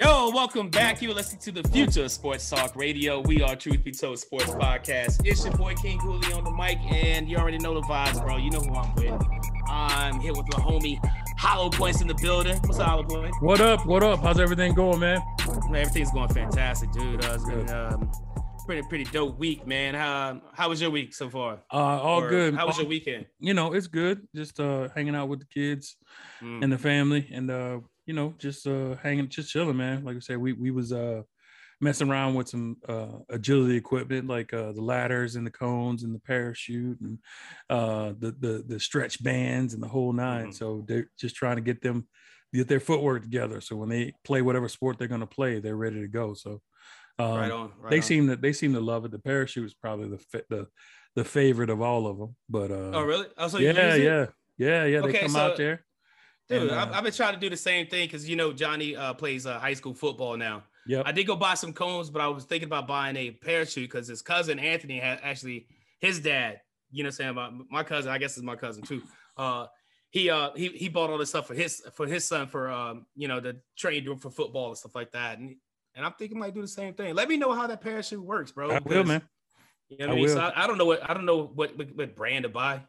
Yo, welcome back. You listen to the Future of Sports Talk Radio. We are Truth Be Told Sports Podcast. It's your boy King Cooley on the mic, and you already know the vibes, bro. You know who I'm with. I'm here with my homie Hollow Points in the building. What's up, Hollow Point? What up? What up? How's everything going, man? Man, everything's going fantastic, dude. Uh, it's been um, pretty pretty dope week, man. How how was your week so far? Uh, all Or good. How was All- your weekend? You know, it's good. Just uh, hanging out with the kids Mm. and the family, and uh, you know, just uh, hanging, just chilling, man. Like I said, we we was uh messing around with some uh agility equipment like uh the ladders and the cones and the parachute and uh the the the stretch bands and the whole 9 Mhm. So they're just trying to get them get their footwork together. So when they play whatever sport they're gonna play, they're ready to go. So um, right on. Right they on. seem that they seem to love it. The parachute is probably the the the favorite of all of them. But uh, Oh, really? Oh, so yeah, yeah, yeah, yeah. They Okay, come so- out there, Dude, And, I've, uh, I've been trying to do the same thing because you know Johnny uh, plays uh, high school football now. Yeah. I did go buy some cones, but I was thinking about buying a parachute because his cousin Anthony had actually his dad. You know, saying about my cousin. I guess is my cousin too. Uh, he uh he he bought all this stuff for his for his son for um you know the train for football and stuff like that. And and I'm thinking I might do the same thing. Let me know how that parachute works, bro. I will, man. You know what I mean? So will. I, I don't know what I don't know what, what what brand to buy.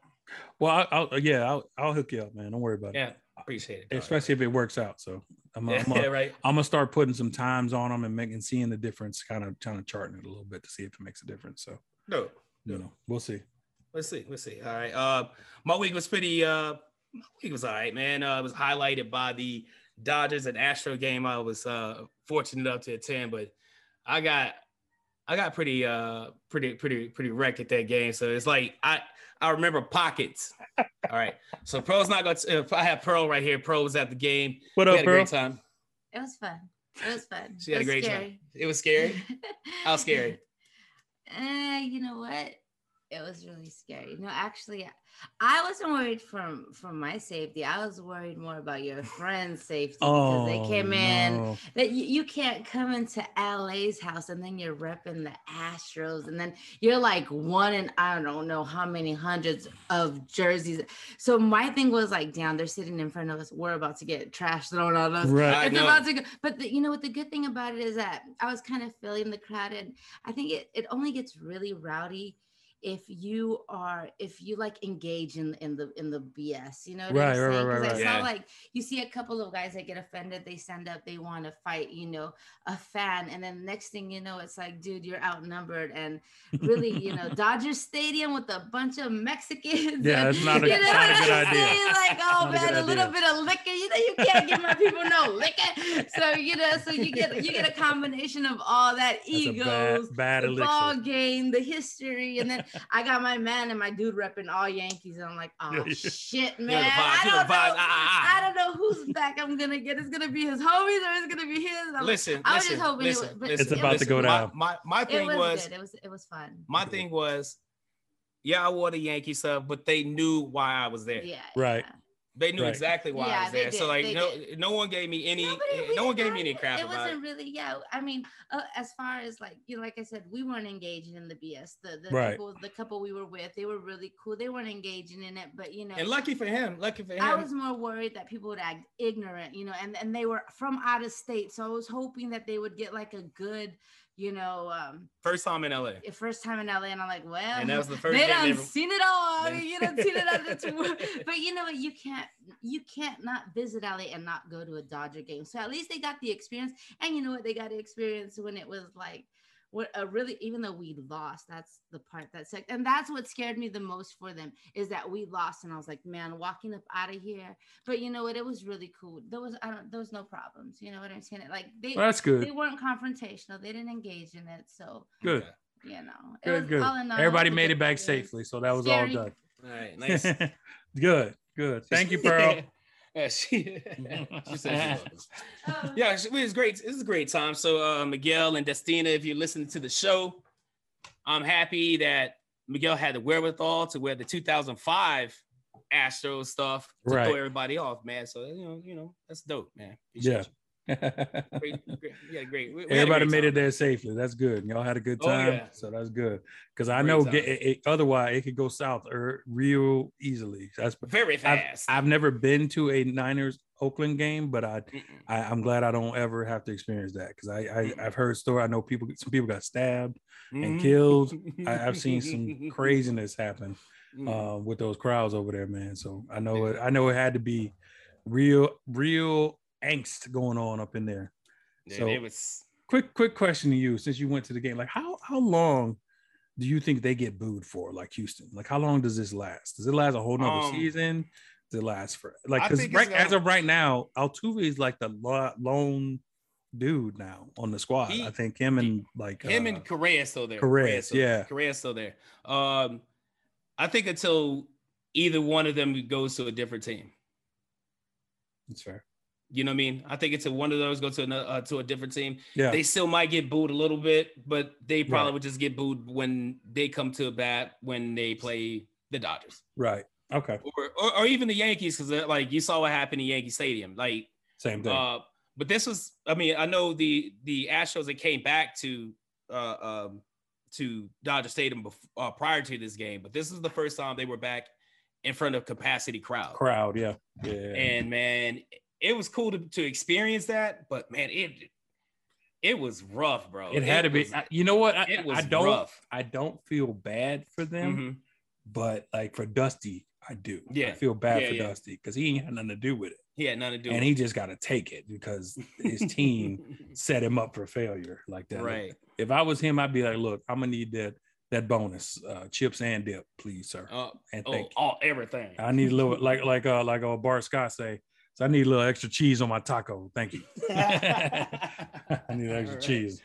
Well, I, I'll yeah, I'll I'll hook you up, man. Don't worry about it. Yeah, appreciate it. Especially if it works out. So I'm I'm, yeah, gonna, right. I'm gonna start putting some times on them and making seeing the difference, kind of kind of charting it a little bit to see if it makes a difference. So No. you know, we'll see. Let's see. Let's see. All right. Uh, my week was pretty. Uh, my week was all right, man. Uh, it was highlighted by the Dodgers and Astro game. I was uh fortunate enough to attend, but I got I got pretty uh pretty pretty pretty wrecked at that game. So it's like I I remember pockets. All right. So Pearl's not gonna. If I have Pearl right here, Pearl was at the game. What we up, had a Pearl? great time. It was fun. It was fun. She had a great scary. time. It was scary. How scary? Eh, you know what? It was really scary. No, actually, I wasn't worried from from my safety. I was worried more about your friend's safety because they oh, came in. That you, you can't come into LA's house and then you're repping the Astros and then you're like one in I don't know how many hundreds of jerseys. So my thing was like, damn, they're sitting in front of us. We're about to get trash thrown on us. Right. It's know. about to go. But the, you know what? The good thing about it is that I was kind of feeling the crowd, and I think it, it only gets really rowdy if you are if you like engage in in the in the BS. You know what Right, I'm right, saying? right, 'Cause right, I right. saw Yeah. like you see a couple of guys that get offended. They stand up, they want to fight. You know, a fan, and then next thing you know, it's like, dude, you're outnumbered, and really, you know, Dodger Stadium with a bunch of Mexicans. Yeah, and- it's not a- you know not a what good I'm idea. saying? Like, oh Not a man, a little idea. bit of liquor. You know, you can't give my people no liquor. So you know, so you get you get a combination of all that That's egos, bad, bad the elixir. ball game, the history, and then I got my man and my dude repping all Yankees, and I'm like, oh Yeah, yeah. shit, man, the vibes, I don't know, vibes. Ah, ah, ah. I don't know whose back I'm gonna get. It's gonna be his homies or it's gonna be his. I'm like, Listen, I was listen, just hoping it listen, would- but listen, It's about to go listen. down. My, my, my it thing was, was, good. It was it was fun. my thing was, yeah, I wore the Yankee stuff, but they knew why I was there. Yeah, Right. yeah. They knew Right. exactly why I was they there. So like, they no, did. no one gave me any, Nobody no really one gave me any it. crap It wasn't really, yeah. I mean, uh, as far as like you know, like I said, we weren't engaging in the BS. The the Right. people, the couple we were with, they were really cool. They weren't engaging in it, but you know, And lucky for him, lucky for him. I was more worried that people would act ignorant, you know, and and they were from out of state, so I was hoping that they would get like a good, you know, um, First time in LA. first time in LA, and I'm like, well, And that was the first they done ever- seen it all. I Yeah. mean, you done seen it the. But you know what? You can't you can't not visit LA and not go to a Dodger game. So at least they got the experience. And you know what? They got the experience when it was like what a really even though we lost, that's the part that sucked. And that's what scared me the most for them is that we lost. And I was like, man, walking up out of here. But you know what? It was really cool. There was I don't there was no problems. You know what I'm saying? Like they Well, that's good. they weren't confrontational. They didn't engage in it. So Good. you know, it Good. was Good. all in all, Everybody was made it back safely, so that was Scary. all done. All right, nice. good. Good. Thank you, Pearl. yeah, she, she said she was. Oh, Yeah, it was great. It was a great time. So uh, Miguel and Destina, if you're listening to the show, I'm happy that Miguel had the wherewithal to wear the 2005 Astros stuff to Right. throw everybody off, man. So you know, you know, that's dope, man. Appreciate Yeah. Great, great, yeah, great. We- we had a Everybody great made it there safely. That's good. Y'all had a good Oh, time, yeah. so that's good. Because I know get, it, it- otherwise it could go south or real easily. That's Very fast. I've never been to a Niners Oakland game, but I, Mm-mm. I I'm glad I don't ever have to experience that because I, I I've heard story. I know people some people got stabbed. and Mhm. killed. I, I've seen some craziness happen Mm. uh, with those crowds over there, man. So I know it. I know it had to be real, real angst going on up in there. Yeah, so- it was. Quick, quick question to you, since you went to the game, like how how long do you think they get booed for, like Houston? Like how long does this last? Does it last a whole nother Um, season? Does it last for like because right as of right now, Altuve is like the lone dude now on the squad. He- I think him and like Him uh, and Correa still there. Correa, still, yeah. Correa still there. Um, I think until either one of them goes to a different team. That's fair. You know what I mean? I think it's a one of those go to another uh, to a different team, Yeah, they still might get booed a little bit, but they probably Right. would just get booed when they come to a bat when they play the Dodgers right. Okay, or or, or even the Yankees because like you saw what happened in Yankee Stadium. Like same thing. Uh, but this was, I mean, I know the the Astros that came back to uh, um, to Dodger Stadium bef- uh, prior to this game, but this is the first time they were back in front of capacity crowd. Crowd, yeah, yeah. And man, it was cool to, to experience that, but man, it it was rough, bro. it had to be. was- I- you know what? I, it was I don't. rough. I don't feel bad for them, Mhm. but like for Dusty, I do. I Yeah. feel bad Yeah, for yeah. Dusty because he ain't had nothing to do with it, He had nothing to do and he just got to take it because his team set him up for failure like that. right. If I was him, I'd be like, "Look, I'm gonna need that that bonus, uh, chips and dip, please, sir, Uh, and oh, thank. all everything. I need a little like like uh like uh Bart Scott say. So I need a little extra cheese on my taco. Thank you. I need extra All right. cheese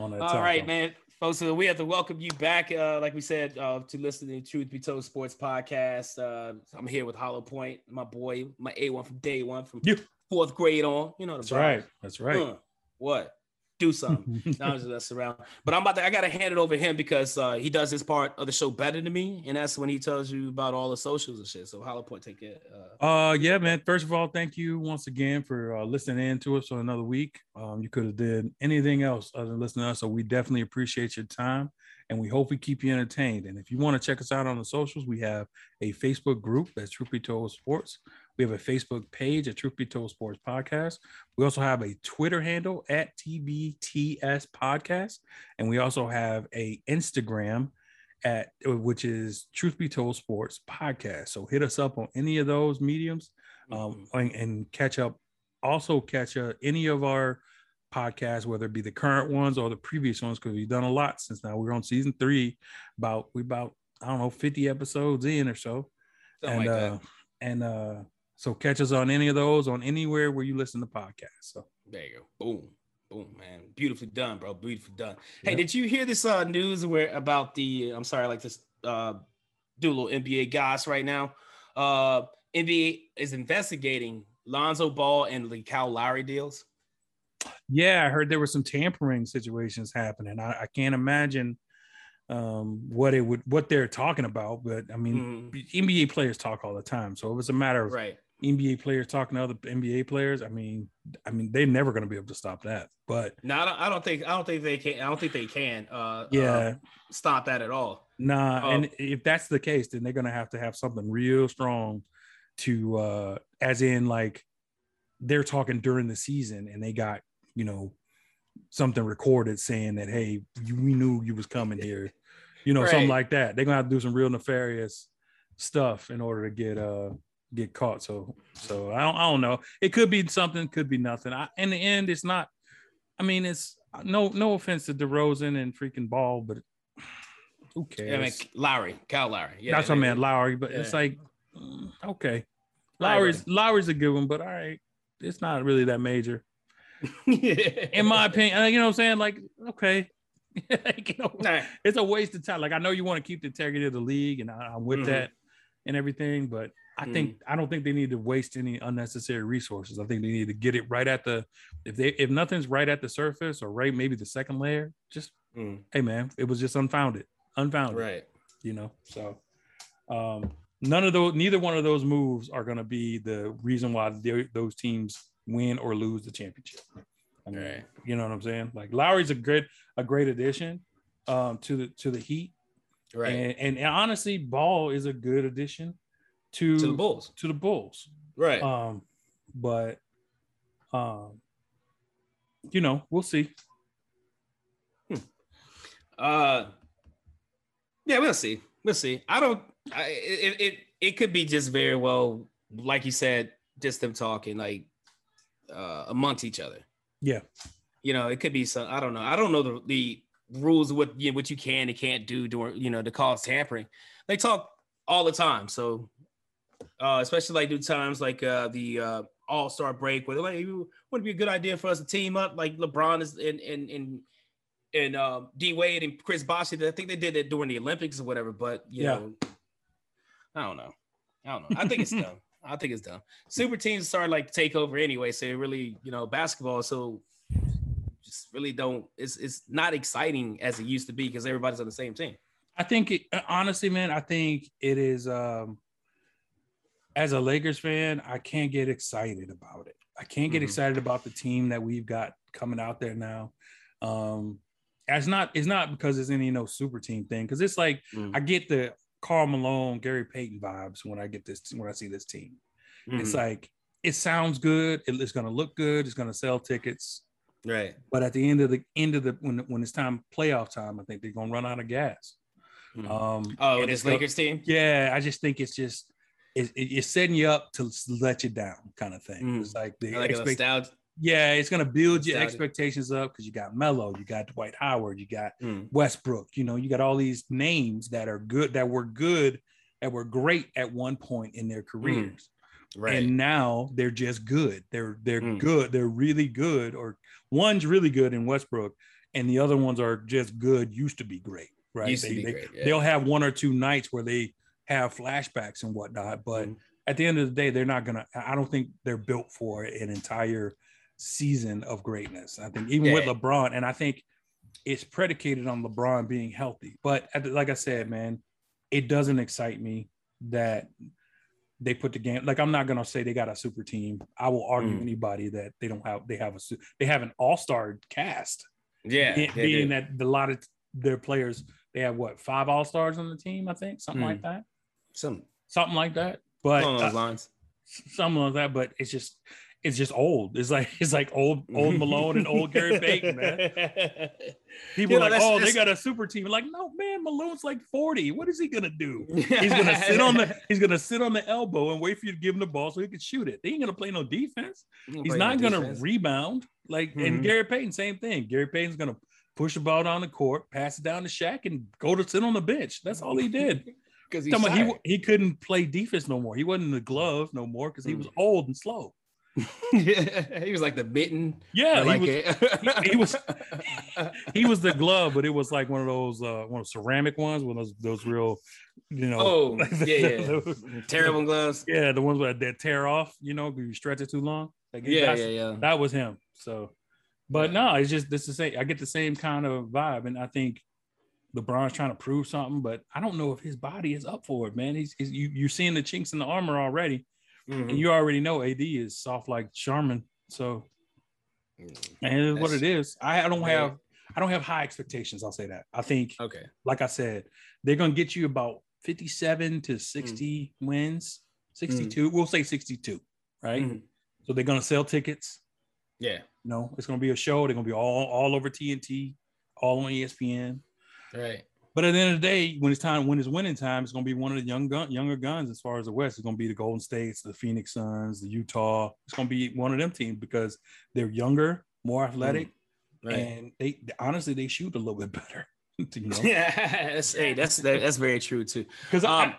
on that All taco. right, man. Folks, so we have to welcome you back, uh, like we said, uh, to listen to Truth Be Told Sports Podcast. Uh, I'm here with Hollow Point, my boy, my A1 from day one, from Yeah. fourth grade on. You know the That's vibe. right. That's right. Uh, what? Do something. Now just us around. But I'm about to, I got to hand it over to him because uh, he does his part of the show better than me. And that's when he tells you about all the socials and shit. So Hollow Point, take it. Uh, Uh, yeah, man. First of all, thank you once again for uh, listening in to us on another week. Um, you could have did anything else other than listening to us, so we definitely appreciate your time, and we hope we keep you entertained. And if you want to check us out on the socials, we have a Facebook group that's Be Told Sports. We have a Facebook page at Truth Be Told Sports Podcast. We also have a Twitter handle at TBTS Podcast, and we also have a Instagram at which is Truth Be Told Sports Podcast. So hit us up on any of those mediums um, mhm. and, and catch up. Also catch up any of our podcasts, whether it be the current ones or the previous ones, because we've done a lot since now we're on season three. About we about I don't know fifty episodes in or so, Something and like uh, that. and uh, so catch us on any of those on anywhere where you listen to podcasts. So There you go. Boom. Boom, man. Beautifully done, bro. Beautifully done. Hey, Yeah. did you hear this uh news where about the I'm sorry, I like this uh do a little NBA goss right now. Uh NBA is investigating Lonzo Ball and the Kyle Lowry deals. yeah, I heard there were some tampering situations happening. I, I can't imagine um what it would what they're talking about but i mean Mhm. nba players talk all the time so it was a matter of Right. NBA players talking to other NBA players, I mean, I mean, they're never going to be able to stop that. But No, I don't, I don't think I don't think they can I don't think they can uh yeah, uh, stop that at all. nah. Oh. and if that's the case, then they're going to have to have something real strong to, uh, as in like they're talking during the season and they got, you know, something recorded saying that, hey, you, we knew you was coming here, you know, something like that. They're going to have to do some real nefarious stuff in order to get, uh, get caught. So, so I don't, I don't know. It could be something, could be nothing. I, in the end, it's not. I mean, it's no, no offense to DeRozan and freaking Ball, but who cares? Yeah, I mean, Lowry, Kyle Lowry. Yeah, That's what I meant, Lowry. But it's like, mm, okay, Lowry's Lowry's a good one, but all right, it's not really that major, in my opinion. You know what I'm saying? Like, okay, like, you know, Nah, it's a waste of time. Like, I know you want to keep the integrity of the league, and I, I'm with Mhm. that and everything, but I Mm-hmm. think I don't think they need to waste any unnecessary resources. I think they need to get it right at the if they if nothing's right at the surface or right maybe the second layer, just mm, hey man, it was just unfounded, unfounded, right. you know. So um none of those neither one of those moves are going to be the reason why those teams win or lose the championship. I mean, Right. you know what I'm saying? Like Lowry's a great a great addition um, to the to the Heat, Right. and, and and honestly, Ball is a good addition to to the Bulls. to the Bulls. Right. Um, but um, you know, we'll see. Uh, yeah, we'll see. We'll see. I don't. I, it, it it could be just very well, like you said, just them talking like uh amongst each other. Yeah. You know, it could be some. I don't know. I don't know the the rules what you know, what you can and can't do during you know to cause tampering. They talk all the time. So, uh, especially like do times like uh the uh All Star break where they're like, wouldn't it be a good idea for us to team up like LeBron is and and and and uh, D Wade and Chris Bosh. I think they did it during the Olympics or whatever. But you Yeah. know, I don't know. I don't know. I think it's dumb. I think it's dumb. Super teams start like to take over anyway, so really, you know, basketball. So really don't. It's it's not exciting as it used to be because everybody's on the same team. I think it, honestly, man, I think it is. Um, as a Lakers fan, I can't get excited about it. I can't get Mhm. excited about the team that we've got coming out there now. Um, it's not. It's not because it's any no super team thing. Because it's like Mm. I get the Karl Malone, Gary Payton vibes when I get this when I see this team. It's Mhm. like it sounds good. It- it's going to look good. It's going to sell tickets. Right. But at the end of the end of the when when it's time playoff time, I think they're going to run out of gas. Mhm. Um, Oh, this it's go- Lakers team. yeah, I just think it's just it, it- it's setting you up to let you down, kind of thing. Mm. It's like the like expect- nostalgia. yeah, it's gonna build your expectations up because you got Melo, you got Dwight Howard, you got Mm. Westbrook, you know, you got all these names that are good, that were good, that were great at one point in their careers, Right. and now they're just good. They're they're Mm. good. They're really good, or one's really good in Westbrook, and the other ones are just good. Used to be great, right? Used to They- be they- great. yeah. they'll have one or two nights where they have flashbacks and whatnot but Mhm. at the end of the day they're not gonna i don't think they're built for an entire season of greatness i think even with lebron and i think it's predicated on lebron being healthy but at the, like i said man it doesn't excite me that they put the game like i'm not gonna say they got a super team i will argue Mm. anybody that they don't have they have a they have an all-star cast yeah. being, being do. that a lot of their players they have what five all-stars on the team i think something Mm. like that some something like that. But along uh, those lines. something like that. But it's just it's just old. It's like it's like old old Malone and old Gary Payton, man. People You know, are like, that's- oh, that's- they got a super team. Like, no, man, Malone's like 40. What is he gonna do? He's gonna sit on the he's gonna sit on the elbow and wait for you to give him the ball so he can shoot it. They ain't gonna play no defense. He's not gonna rebound. Like and Mhm. Gary Payton, same thing. Gary Payton's gonna push the ball down the court, pass it down to Shaq, and go to sit on the bench. That's all he did. because he's Talking about tired. he he couldn't play defense no more. He wasn't in the glove no more because he Mm. was old and slow. he was like the mitten. Yeah, like he, was, he was- he was the glove, but it was like one of those uh one of ceramic ones, one of those those real, you know. oh like yeah, yeah. those- Terrible gloves. yeah, the ones that, that tear off, you know, if you stretch it too long. Like Yeah, yeah, yeah. That was him. So, but Yeah. no, it's just this is the same. I get the same kind of vibe, and I think LeBron's trying to prove something, but I don't know if his body is up for it, man. He's, he's you, you're seeing the chinks in the armor already. Mhm. and you already know AD is soft like Sherman. So and it is what it is. I, I don't Right. have I don't have high expectations. I'll say that. I think, Okay. like I said, they're gonna get you about 57 to 60 wins, 62. We'll say 62, right? Mhm. So they're gonna sell tickets. Yeah. You know, it's gonna be a show. They're gonna be all all over TNT, all on ESPN. Right. But at the end of the day, when it's time, when it's winning time, it's going to be one of the young gun, younger guns as far as the West. It's going to be the Golden States, the Phoenix Suns, the Utah. It's going to be one of them teams because they're younger, more athletic, Right. and they honestly they shoot a little bit better. you know, Yeah. that's, hey, that's that, that's very true too. because Um,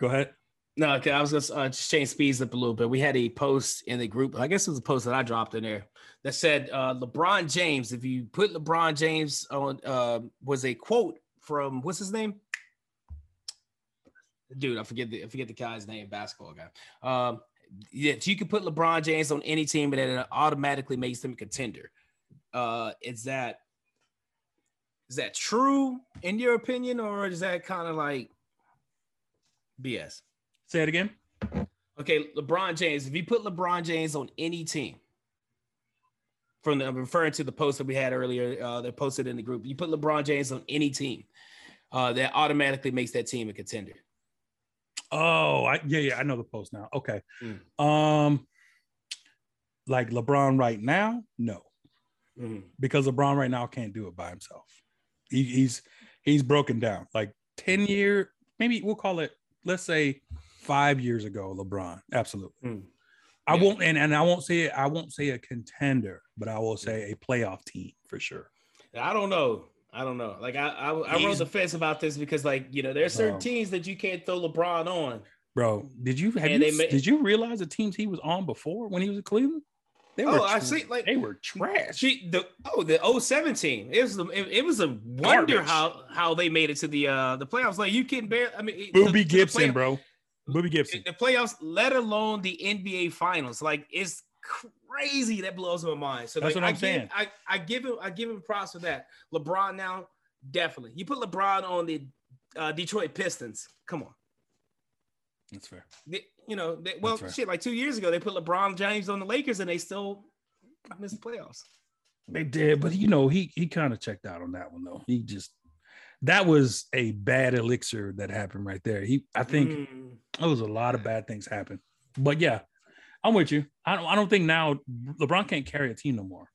go ahead. No, okay, I was gonna uh, just change speeds up a little bit. We had a post in the group. I guess it was a post that I dropped in there that said uh, LeBron James. If you put LeBron James on, uh, was a quote from what's his name? Dude, I forget the I forget the guy's name. Basketball guy. Um, yeah, you can put LeBron James on any team, and it automatically makes them a contender. Uh, is that is that true in your opinion, or is that kind of like BS? Say it again. Okay, LeBron James. If you put LeBron James on any team, from the I'm referring to the post that we had earlier uh, that posted in the group. You put LeBron James on any team, uh, that automatically makes that team a contender. Oh, I, yeah, yeah, I know the post now. Okay. Mm. Um, like LeBron right now, no, mm. because LeBron right now can't do it by himself. He, he's he's broken down. Like ten year, maybe we'll call it. Let's say five years ago, LeBron, absolutely. Mm. I yeah. won't, and, and I won't say I won't say a contender, but I will say a playoff team for sure. I don't know. I don't know. Like I, I, I rose the fence about this because, like, you know, there's certain bro. teams that you can't throw LeBron on. Bro, did you have you, did you realize the teams he was on before when he was at Cleveland? They were oh, I see. Like they were trash. She, the oh the 07 team. It was it, it was a wonder Garbage. how how they made it to the uh the playoffs. Like you can bear. I mean, Boobie Gibson, bro. Boobie Gibson. The playoffs, let alone the NBA finals. Like it's crazy. That blows my mind. So that's like, what I'm I saying. Give, I, I give him I give him props for that. LeBron now, definitely. You put LeBron on the uh, Detroit Pistons. Come on. That's fair. They, you know, they, well, shit. Like two years ago, they put LeBron James on the Lakers, and they still missed the playoffs. They did, but you know, he he kind of checked out on that one though. He just that was a bad elixir that happened right there. He, I think, mm. There was a lot of bad things happen. But yeah, I'm with you. I don't. I don't think now LeBron can't carry a team no more.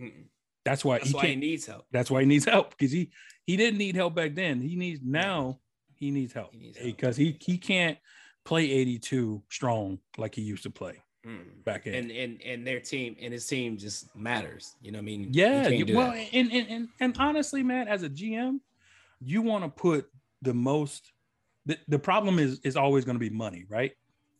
Mm-mm. That's why that's he, why he needs help. That's why he needs help because he he didn't need help back then. He needs now. He needs help because he, he he can't play 82 strong like he used to play mm. back in. And and and their team and his team just matters. You know what I mean? Yeah. well, and, and and and honestly, man, as a GM, you want to put the most. The, the problem is is always going to be money, right?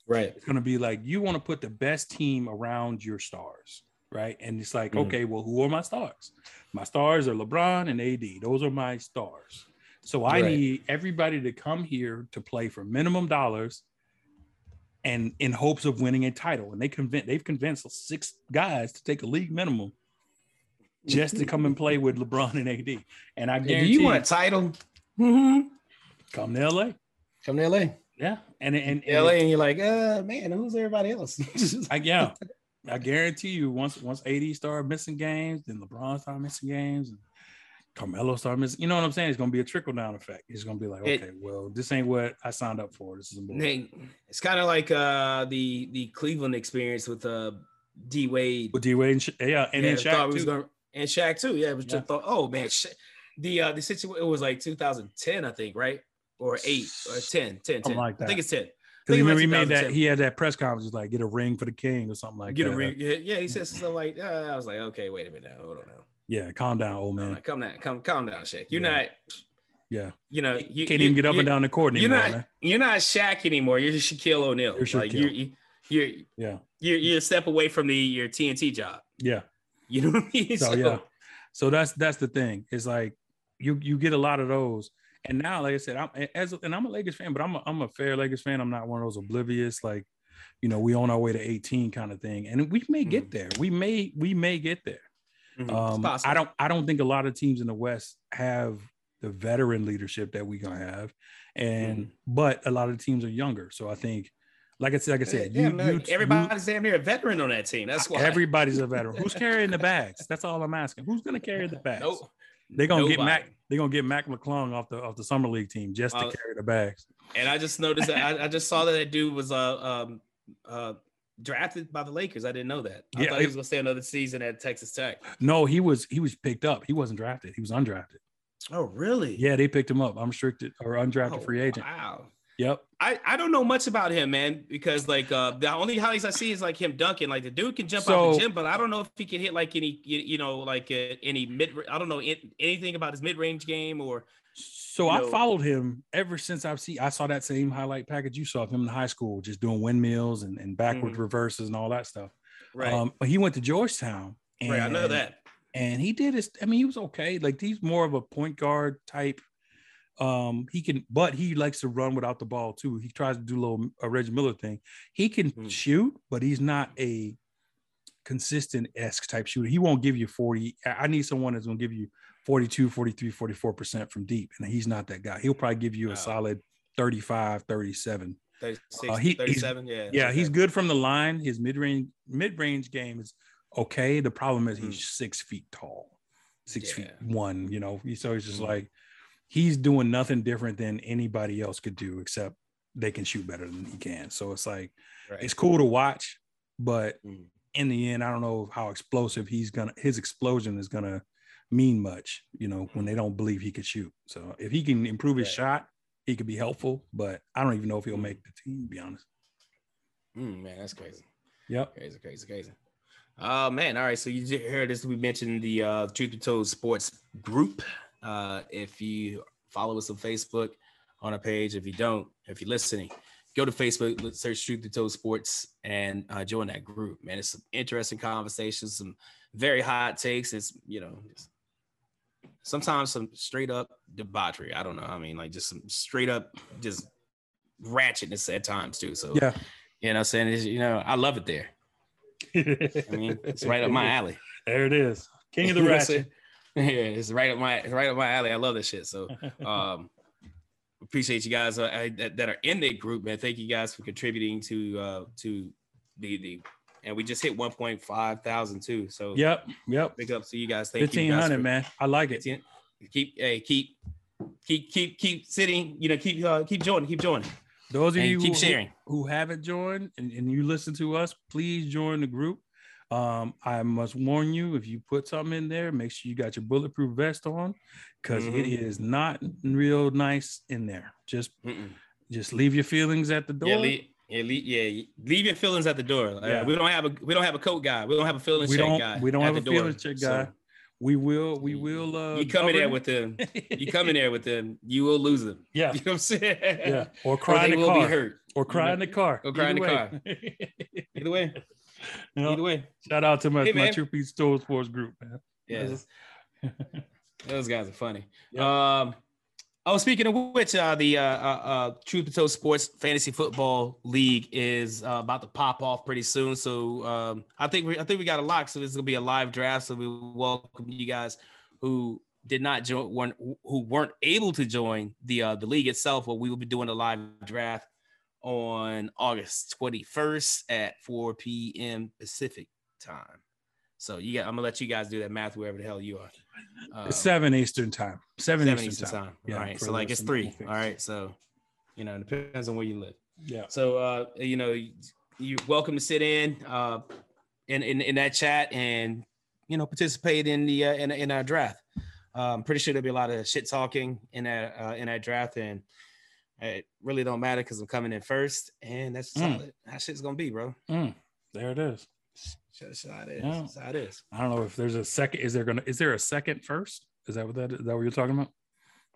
Right. It's going to be like you want to put the best team around your stars, right? And it's like, mm okay, well, who are my stars? My stars are LeBron and AD. Those are my stars. So I right. need everybody to come here to play for minimum dollars and in hopes of winning a title. And they convince they've convinced six guys to take a league minimum just to come and play with LeBron and AD. And I guarantee Do you want a title? Mm-hmm. Come to LA. Come to LA. Yeah. And and, and LA, and you're like, uh man, who's everybody else? I yeah. I guarantee you, once once AD start missing games, then LeBron start missing games, and Carmelo start missing. You know what I'm saying? It's gonna be a trickle down effect. It's gonna be like, okay, it, well, this ain't what I signed up for. This is a It's kind of like uh the the Cleveland experience with uh D Wade. With D Wade, and Sha- yeah, and yeah, then Shaq too. Gonna, and Shaq too. Yeah, it was just thought, oh man, Sha- the uh the situation it was like 2010, I think, right? Or eight or 10, 10, 10. Like I think it's 10. Because remember he made that he had that press conference like get a ring for the king or something like get that. a ring. Yeah, yeah, he said something like uh, I was like, okay, wait a minute now, hold on now. Yeah, calm down, old man. Right, calm down, calm, calm down, Shaq. You're yeah. not. Yeah. You know, you can't even get up and down the court anymore. You're not. Man. You're not Shaq anymore. You're just Shaquille O'Neal. You're Shaquille. Like you're, you're, yeah. You're, you're a step away from the your TNT job. Yeah. You know what I mean? So, so yeah. So that's that's the thing. It's like you you get a lot of those. And now, like I said, I'm as and I'm a Lakers fan, but I'm a, I'm a fair Lakers fan. I'm not one of those oblivious like, you know, we on our way to 18 kind of thing. And we may get mm. there. We may we may get there. Mm-hmm. Um, I don't I don't think a lot of teams in the West have the veteran leadership that we're gonna have, and mm-hmm. but a lot of teams are younger. So I think, like I said, like I said, you, you, everybody's damn near a veteran on that team. That's why everybody's a veteran. Who's carrying the bags? That's all I'm asking. Who's gonna carry the bags? Nope. They're gonna Nobody. get Mac. They're gonna get Mac McClung off the off the summer league team just to uh, carry the bags. And I just noticed that I, I, just saw that that dude was uh um uh drafted by the Lakers. I didn't know that. I yeah, thought he was gonna stay another season at Texas Tech. No, he was he was picked up. He wasn't drafted. He was undrafted. Oh, really? Yeah, they picked him up. Unrestricted or undrafted oh, free agent. Wow. Yep. I, I don't know much about him, man, because like uh the only highlights I see is like him dunking. Like the dude can jump so, out the gym, but I don't know if he can hit like any you know like uh, any mid. I don't know anything about his mid range game or so I know. followed him ever since I've seen I saw that same highlight package you saw of him in high school, just doing windmills and, and backwards mm-hmm. reverses and all that stuff. Right. Um, but he went to Georgetown. And, right, I know that. And he did his, I mean, he was okay. Like he's more of a point guard type. Um, he can, but he likes to run without the ball too. He tries to do a little a Reggie Miller thing. He can mm. shoot, but he's not a consistent esque type shooter. He won't give you 40. I need someone that's gonna give you 42, 43, 44% from deep. And he's not that guy. He'll probably give you a solid 35, 37. 36, uh, he, 37, yeah. Yeah, he's good from the line. His mid-range mid-range game is okay. The problem is he's Mm. six feet tall, six feet one. You know, so he's just Mhm. like he's doing nothing different than anybody else could do, except they can shoot better than he can. So it's like Right. it's cool to watch, but Mm. in the end, I don't know how explosive he's gonna. His explosion is gonna mean much, you know, when they don't believe he could shoot. So if he can improve his Right. shot, he could be helpful. But I don't even know if he'll make the team. To be honest. Mm, man, that's crazy. Yep. Crazy, crazy, crazy. Oh man, all right. So you heard this. We mentioned the uh Truth Be Told Sports group. Uh if you follow us on Facebook on our page, if you don't, if you're listening, go to Facebook, search Truth Be Told Sports and uh join that group. Man, it's some interesting conversations, some very hot takes. It's you know, sometimes some straight up debauchery. I don't know. I mean, like just some straight up just ratchetness at times too. So Yeah. you know I'm saying? It's, you know, I love it there. I mean, it's right up my alley. There it is. King of the You know what I'm ratchet. Yeah, it's right up my right up my alley. I love this shit. So um appreciate you guys uh, that, that are in that group, man. Thank you guys for contributing to uh to the the and we just hit 1.5 thousand too. So Yep. Yep. big up to you guys. Thank you Fifteen hundred, man. I like it. 15 Keep hey, keep keep keep keep sitting, you know, keep uh, keep joining, keep joining. Those of And you keep who, sharing. who haven't joined and, and you listen to us, please join the group. Um, I must warn you if you put something in there, make sure you got your bulletproof vest on because it Mhm. is not real nice in there. Just Mm-mm. just leave your feelings at the door. Yeah, leave, yeah, leave, yeah, leave your feelings at the door. Uh, we don't have a we don't have a coat guy. We don't have a feelings we check don't guy. we don't have a door. feelings check So guy. we will we will uh you come in there with them. You come in there with them. You will lose them. yeah You know what I'm saying? yeah or Or cry they in the will car be hurt. or cry in the car Or cry in the Either way. Either way, You know, either way. shout out to my, Hey, my. Truth Be Told Sports group man Yes. Those guys are funny. Yeah. Um, oh, speaking of which, uh, the uh, uh, uh, Truth Be Told Sports Fantasy Football League is uh, about to pop off pretty soon. So um, I think we I think we got a lock. So this is gonna be a live draft. So we welcome you guys who did not join, who weren't able to join the uh, the league itself. But we will be doing a live draft on August 21st at 4 p.m. Pacific time. So you got, I'm gonna let you guys do that math wherever the hell you are. It's seven Eastern time. Seven, seven Eastern, Eastern time. time. Yeah, all right. So like it's three. All right. So you know, it depends on where you live. Yeah. So uh, you know, you- you're welcome to sit in uh in in, in that chat and you know participate in the uh, in in our draft. I'm pretty sure there'll be a lot of shit talking in that uh, in that draft, and it really don't matter because I'm coming in first, and that's Mm. solid. How shit's gonna be, bro. Mm, there it is. That's how it is. Yeah. That's how it is. I don't know if there's a second. Is there gonna? Is there a second first? Is that what that is? That what you're talking about?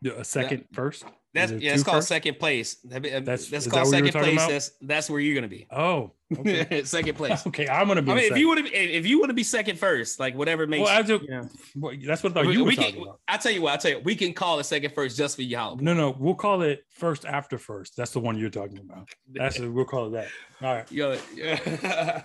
Yeah, A second first? That's yeah. It's called first? second place. That's- That's that called were second place. about? That's that's where you're gonna be. Oh, okay. second place. okay. I'm gonna be. I mean, if you want to, be, if you want to be second first, like whatever makes. well, I do, you know, well, that's what I thought we, you were we talking can. about. I tell you what. I tell you, we can call it second first just for y'all. No, no, we'll call it first after first. That's the one you're talking about. That's we'll call it that. All right. Yo, yeah.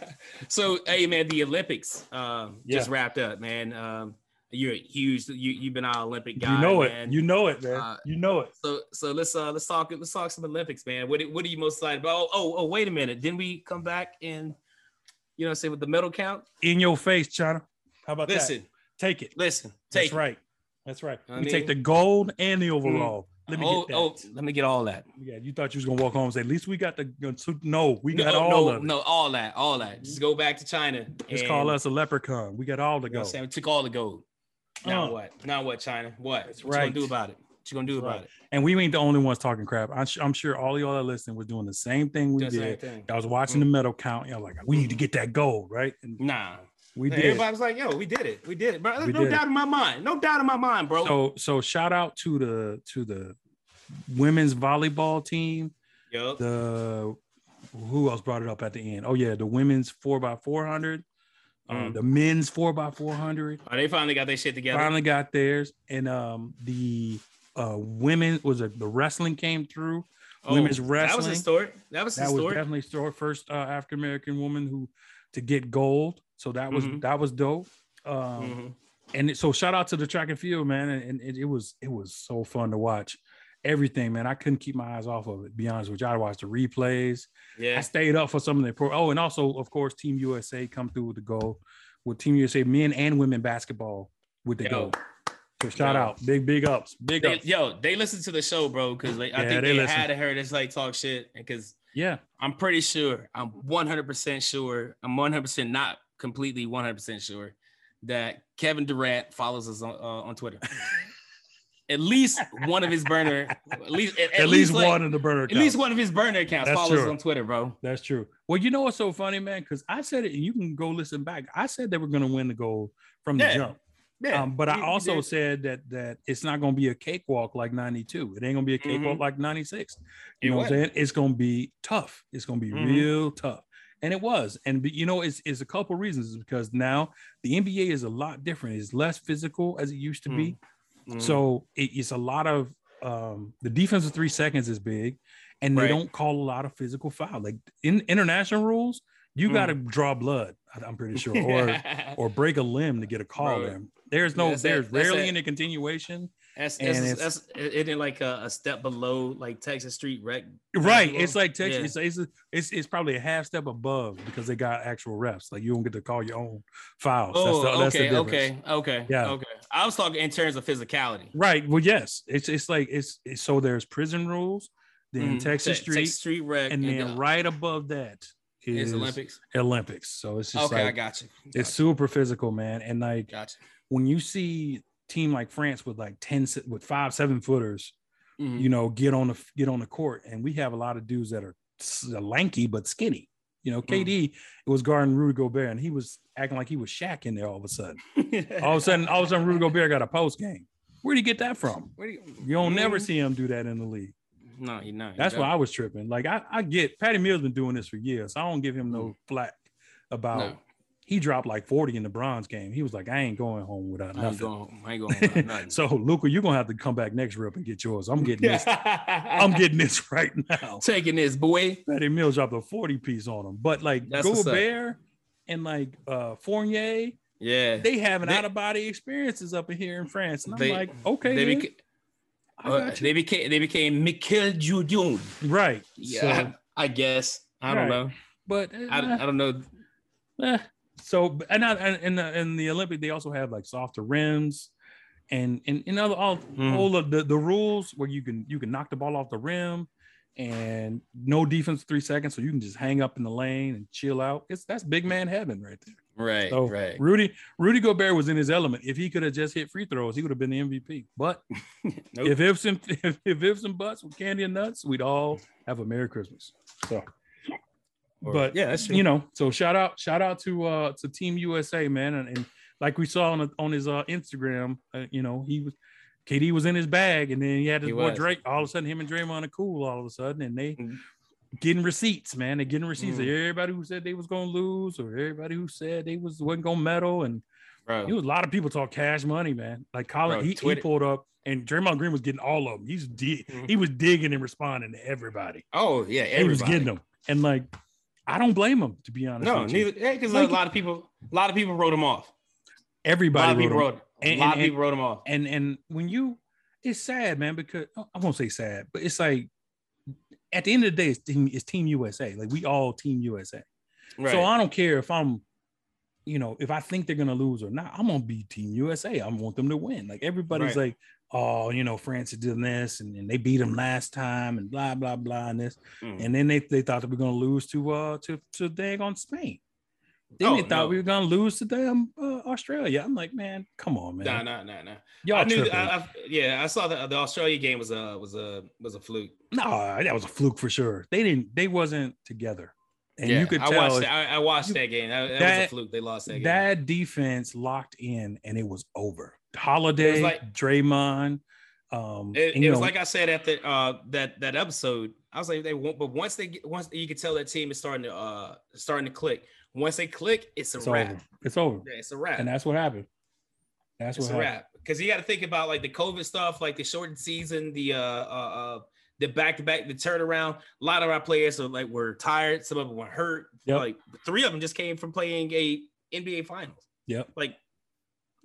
so hey man, the Olympics um, just wrapped up, man. Um, you're a huge. You you've been our Olympic guy. you know man. it. You know it, man. Uh, you know it. So so let's uh let's talk let's talk some Olympics, man. What what are you most excited about? Oh oh, oh wait a minute. Didn't we come back and you know say with the medal count? In your face, China. How about Listen, that? Take it. listen, take That's it. right. That's right. I we take the gold and the overall. Let me oh, get that. oh, let me get all that. Yeah, you thought you was gonna walk home and say, at least we got the no, we got no, all no, of it. no, all that, all that. Just go back to China. Just call us a leprechaun. We got all the You know gold. We took all the gold. Now Uh. what? Now what, China? What? That's what you gonna do about it? What you gonna do That's about right. it? And we ain't the only ones talking crap. I'm, su- I'm sure all y'all that listening was doing the same thing we did. thing. I was watching the medal count. Y'all like, we need to get that gold, right? And Nah. we did. Everybody was like, yo, we did it. We did it, bro. We no did it. doubt in my mind. No doubt in my mind, bro. So so shout out to the to the women's volleyball team. yo. The who else brought it up at the end? Oh yeah, the women's four by four hundred. Uh, Mm. the men's four by four hundred. Oh, they finally got their shit together. finally got theirs and um the uh women was it the wrestling came through Oh, women's wrestling. That was historic. That was that was definitely store first uh, african american woman who to get gold so that was Mhm. that was dope um Mhm. and so shout out to the track and field man and, and it, it was it was so fun to watch everything man i couldn't keep my eyes off of it be honest with you i watched the replays Yeah, I stayed up for some of the pro. Oh, and also, of course, Team USA come through with the gold, with Team USA men and women basketball with the Yo. gold. So shout Yo. out, big big ups, big They, ups. yo, they listen to the show, bro, because I Yeah, think they they, listen. had heard us like talk shit. Because Yeah, I'm pretty sure, I'm 100% sure, I'm 100% not completely 100% sure that Kevin Durant follows us on, uh, on Twitter. at least one of his burner, at least at, at, least, like- one of the burner. At least one of his burner accounts That's follows us true. on Twitter, bro. That's true. Well, you know what's so funny, man? Because I said it, and you can go listen back. I said they were going to win the gold from the jump. Yeah, um, but I he- he also said that that it's not going to be a cakewalk like '92. It ain't going to be a cakewalk Mhm. like '96. It You know what I'm saying? It's going to be tough. It's going to be Mhm. real tough. And it was. And be- you know, it's, it's a couple reasons It's because now the NBA is a lot different. It's less physical as it used to be. Mhm. So it, it's a lot of um, the defense of three seconds is big, and they Right. don't call a lot of physical foul. Like in international rules, you Mm. got to draw blood. I'm pretty sure, or or break a limb to get a call. There. There's no, it, there's that's rarely it. any continuation. That's, And that's, it's- that's, it like a, a step below like Texas Street Rec. Right. It's like Texas. Yeah. It's, it's it's it's probably a half step above because they got actual refs. Like you don't get to call your own fouls. Oh, that's the, that's okay, difference. okay, okay, Yeah. okay. I was talking in terms of physicality. Right. Well, yes. It's it's like it's, it's so there's prison rules, then Mhm. Texas Te- Street, Texas Street Rec, and then right above that is, is Olympics. Olympics. So it's just Okay, I got you. it's Got super physical, man. And like you. When you see team like France with like 10 with five, seven footers, you. Mhm. you know, get on the get on the court. And we have a lot of dudes that are lanky but skinny. You know, Mm. KD it was guarding Rudy Gobert, and he was acting like he was Shaq in there all of a sudden. All of a sudden, all of a sudden, Rudy Gobert got a post game. Where'd he get that from? Where do you, You don't never Mhm. see him do that in the league. No, he not. That's why I was tripping. Like I, I get Patty Mills been doing this for years. I don't give him no flack about Mm. No. He dropped like 40 in the bronze game. He was like, I ain't going home without I ain't nothing. going. I ain't going. without nothing. so Luka, you're gonna have to come back next rip and get yours. I'm getting this. I'm getting this right now. taking this boy. Patty Mills dropped a 40 piece on him. But like That's. Gobert and like uh Fournier, Yeah, they having out of body experiences up in here in France. And I'm They- like, okay, they, beca- uh, they became they became Michael Jordan. right. Yeah, So, I guess. I don't know. but I, uh, I don't know. Eh, so and I, and in the in the Olympic they also have like softer rims and and in other all Mhm. all of the, the rules where you can you can knock the ball off the rim and no defense three seconds so you can just hang up in the lane and chill out it's that's big man heaven right there Right, so right. rudy rudy gobert was in his element if he could have just hit free throws he would have been the mvp but Nope. if ifs and if, if and buts with candy and nuts we'd all have a merry christmas so Or- but yeah, that's true. you know so shout out shout out to uh to team usa man and, and like we saw on, on his uh instagram uh, you know he was KD was in his bag, and then he had his He boy was. Drake. All of a sudden, him and Draymond are cool. All of a sudden, and they Mhm. getting receipts, man. They getting receipts. Mm. Everybody who said they was gonna lose, or everybody who said they was wasn't gonna medal, and bro. it was a lot of people talk cash money, man. Like Colin, Bro, he, he pulled up, and Draymond Green was getting all of them. He's dig- Mhm. he was digging and responding to everybody. oh yeah, He was getting them, and like I don't blame him to be honest. No, neither. Because uh, Like- a lot of people, a lot of people wrote him off. Everybody wrote him. wrote. A lot and- of people wrote him off. and and when you it's sad man because oh, i won't say sad but it's like at the end of the day it's team, it's team usa like we all team usa Right. so i don't care if i'm you know if i think they're gonna lose or not i'm gonna be team usa i want them to win like everybody's Right. like oh you know france is doing this and, and they beat them last time and blah blah blah and this Mm. and then they, they thought they were gonna lose to uh to to dang on spain then Oh, they thought no. we were gonna lose to them uh, australia i'm like man come on man Nah, nah, nah, nah. y'all I knew. tripping. I, I, yeah, I saw the the Australia game was a was a was a fluke. No, that was a fluke for sure. They didn't. They wasn't together, and yeah, you could I tell watched. I, I watched you- that game. That, that, was a fluke. They lost that game. that defense locked in, and it was over. Holiday, like- Draymond. Um, It, and, it was know, like I said at the uh that that episode. I was like they won't, but once they get once you can tell that team is starting to uh starting to click. Once they click, it's a it's wrap. over. It's over, Yeah, it's a wrap. and that's what happened. That's it's what a happened. wrap. Because you got to think about like the COVID stuff, like the shortened season, the uh uh, uh the back to back, the turnaround. A lot of our players are like were tired. Some of them were hurt. Yep. Like three of them just came from playing a NBA Finals. Yep. Like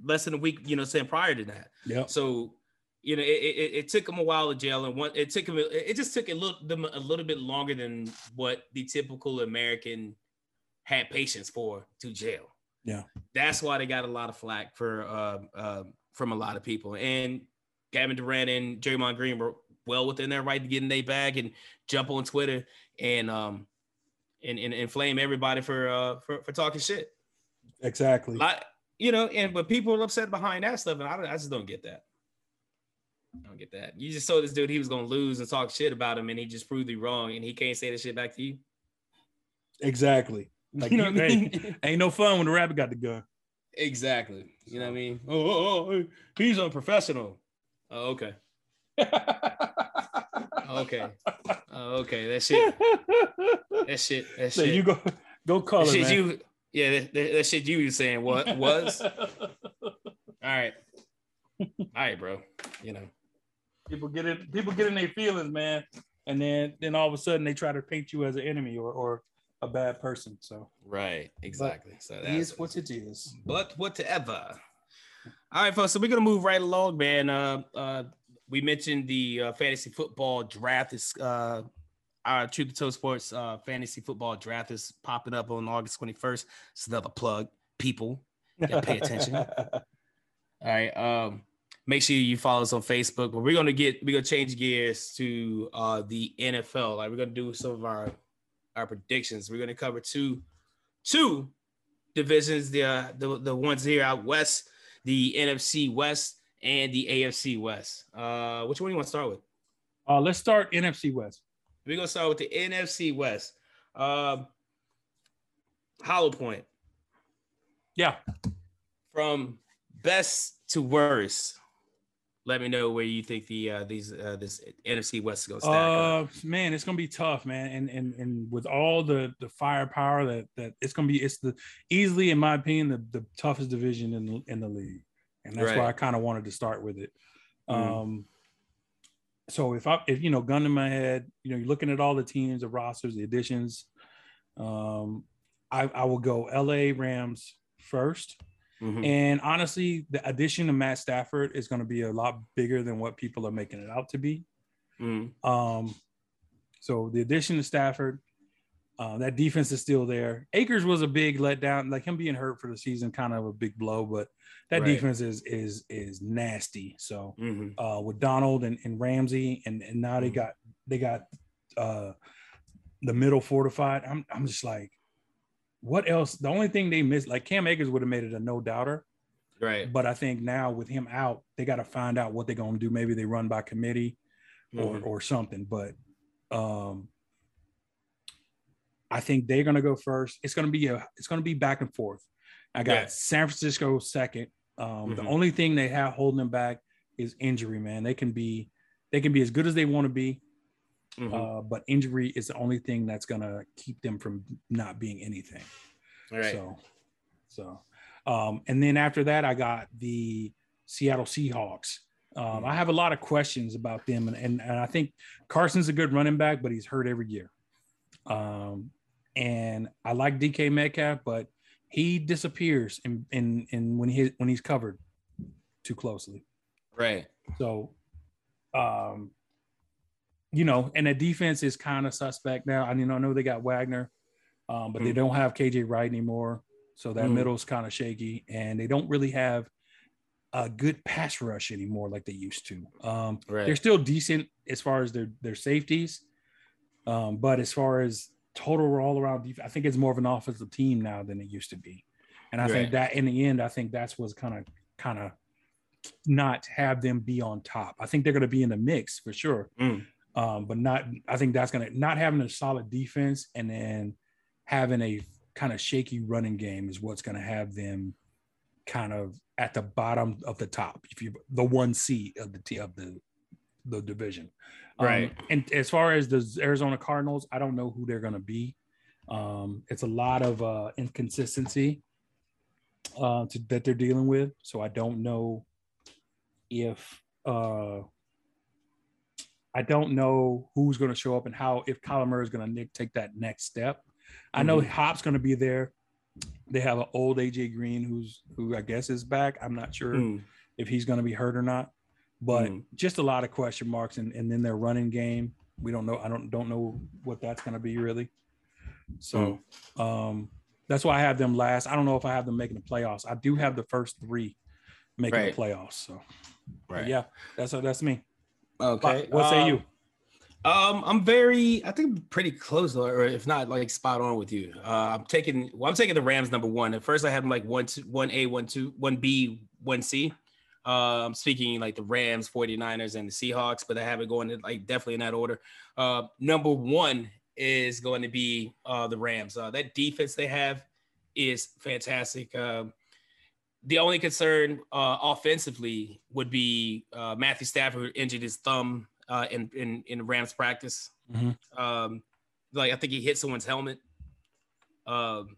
less than a week, you know, saying prior to that. Yeah. So, you know, it, it, it took them a while to jail, and one it took them it just took a little them a little bit longer than what the typical American had patience for to jail. Yeah. That's why they got a lot of flack for uh, uh, from a lot of people. And Kevin Durant and Draymond Green were well within their right to get in their bag and jump on Twitter and um and, and inflame everybody for uh for, for talking shit. Exactly. Like, you know, and but people are upset behind that stuff, and I, I just don't get that. I don't get that. You just told this dude he was gonna lose and talk shit about him, and he just proved you wrong, and he can't say the shit back to you. Exactly. Like You know what I mean? ain't no fun when the rabbit got the gun. Exactly. You know what I mean? Oh, oh, oh, he's unprofessional. Oh, okay. Okay. Oh, okay. That shit. That shit. That so shit. you go go call color, shit man. you. Yeah, that, that, that shit you was saying what was. All right. All right, bro. You know. people get it. People get in their feelings, man, and then then all of a sudden they try to paint you as an enemy or or a bad person. So Right. Exactly. so that's is what it is. but whatever. All right, folks. So we're gonna move right along, man. Uh, uh, we mentioned the uh, fantasy football draft is uh, our Truth Be Told Sports uh, fantasy football draft is popping up on August twenty first. It's another plug, people. Pay attention. All right. Um, make sure you follow us on Facebook. But we're gonna get we're gonna change gears to uh the NFL. Like we're gonna do some of our our predictions. We're gonna cover two two divisions, the uh, the the ones here out west, the NFC West and the AFC West. Uh, which one do you want to start with? Uh, let's start NFC West. We're gonna start with the NFC West. Um, Hollow Point Yeah. from best to worst. Let me know where you think the uh, these uh, this NFC West is gonna stack up. Uh, man, it's gonna be tough, man. And and and with all the the firepower that that it's gonna be, it's the easily, in my opinion, the, the toughest division in the, in the league, and that's why I kind of wanted to start with it. Mhm. Um, so if I if you know, gun in my head, you know, you're looking at all the teams, the rosters, the additions. Um, I I will go L.A. Rams first. Mhm. And honestly, the addition of Matt Stafford is going to be a lot bigger than what people are making it out to be. Mhm. Um, so the addition of Stafford, uh, that defense is still there. Akers was a big letdown, like him being hurt for the season, kind of a big blow. But that Right. defense is is is nasty. So Mhm. uh, with Donald and, and Ramsey, and and now they Mhm. got they got uh, the middle fortified. I'm I'm just like, what else? The only thing they missed, like Cam Akers would have made it a no doubter. Right. But I think now with him out, they got to find out what they're gonna do. Maybe they run by committee or Mhm. or something. But um I think they're gonna go first. It's gonna be a it's gonna be back and forth. I got Yeah. San Francisco second. Um, the Mhm. only thing they have holding them back is injury, man. They can be they can be as good as they want to be, Mhm. uh, but injury is the only thing that's gonna keep them from not being anything. All right. So, so, um, and then after that, I got the Seattle Seahawks. Um, I have a lot of questions about them, and, and, and I think Carson's a good running back, but he's hurt every year. Um, and I like DK Metcalf, but he disappears in in, in when he when he's covered too closely. Right. So, um, you know, and the defense is kind of suspect now. I mean, I know they got Wagner, um, but they Mm. don't have KJ Wright anymore. So that Mm. middle's kind of shaky, and they don't really have a good pass rush anymore like they used to. Um, Right. They're still decent as far as their their safeties, um, but as far as total all around defense, I think it's more of an offensive team now than it used to be. And I Right. think that in the end, I think that's what's kind of kind of not have them be on top. I think they're going to be in the mix for sure, Mm. um, but not. I think that's going to not having a solid defense and then having a kind of shaky running game is what's going to have them kind of at the bottom of the top. If you the one seed of the t of the the division, Um, Right. and as far as the Arizona Cardinals, I don't know who they're going to be. Um, it's a lot of uh, inconsistency uh, to, that they're dealing with. So I don't know if uh, I don't know who's going to show up and how if Kyler Murray is going to take that next step. I know Mhm. Hop's going to be there. They have an old AJ Green who's who I guess is back. I'm not sure Mm. if he's going to be hurt or not. But Mm. just a lot of question marks, and, and then their running game. We don't know. I don't don't know what that's going to be really. So, um, That's why I have them last. I don't know if I have them making the playoffs. I do have the first three making Right. the playoffs. So Right. yeah, that's that's me. Okay. What say um, you? Um, I'm very, I think pretty close, or if not, like spot on with you. Uh, I'm taking, well, I'm taking the Rams number one. At first, I had them like one, two, one A, one two, one B, one C. I'm speaking like the Rams, 49ers, and the Seahawks, but I have it going in like definitely in that order. Uh, number one is going to be uh, the Rams. Uh, that defense they have is fantastic. Um, the only concern uh, offensively would be uh, Matthew Stafford injured his thumb uh, in, in in Rams practice. Mhm. Um, like I think he hit someone's helmet. Um,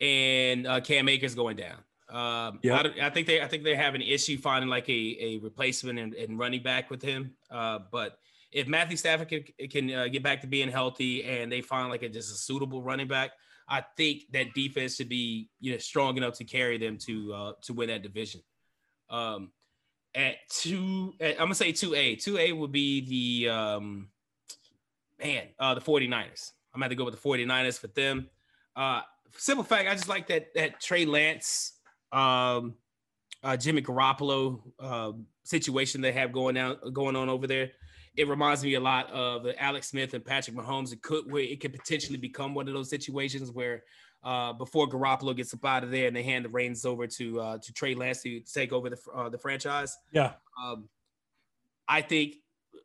and uh, Cam Akers going down. Um, Yep. I, I think they I think they have an issue finding like a, a replacement and, and running back with him. Uh, but if Matthew Stafford can, can uh, get back to being healthy and they find like a just a suitable running back, I think that defense should be you know strong enough to carry them to uh, to win that division. Um, at two, at, I'm gonna say two A. Two A would be the um, man, uh, the 49ers. I'm gonna have to go with the 49ers for them. Uh, simple fact, I just like that that Trey Lance, um, uh, Jimmy Garoppolo um, situation they have going down going on over there. It reminds me a lot of Alex Smith and Patrick Mahomes. It could where it could potentially become one of those situations where uh, before Garoppolo gets up out of there and they hand the reins over to uh, to Trey Lance to take over the uh, the franchise. Yeah, Um, I think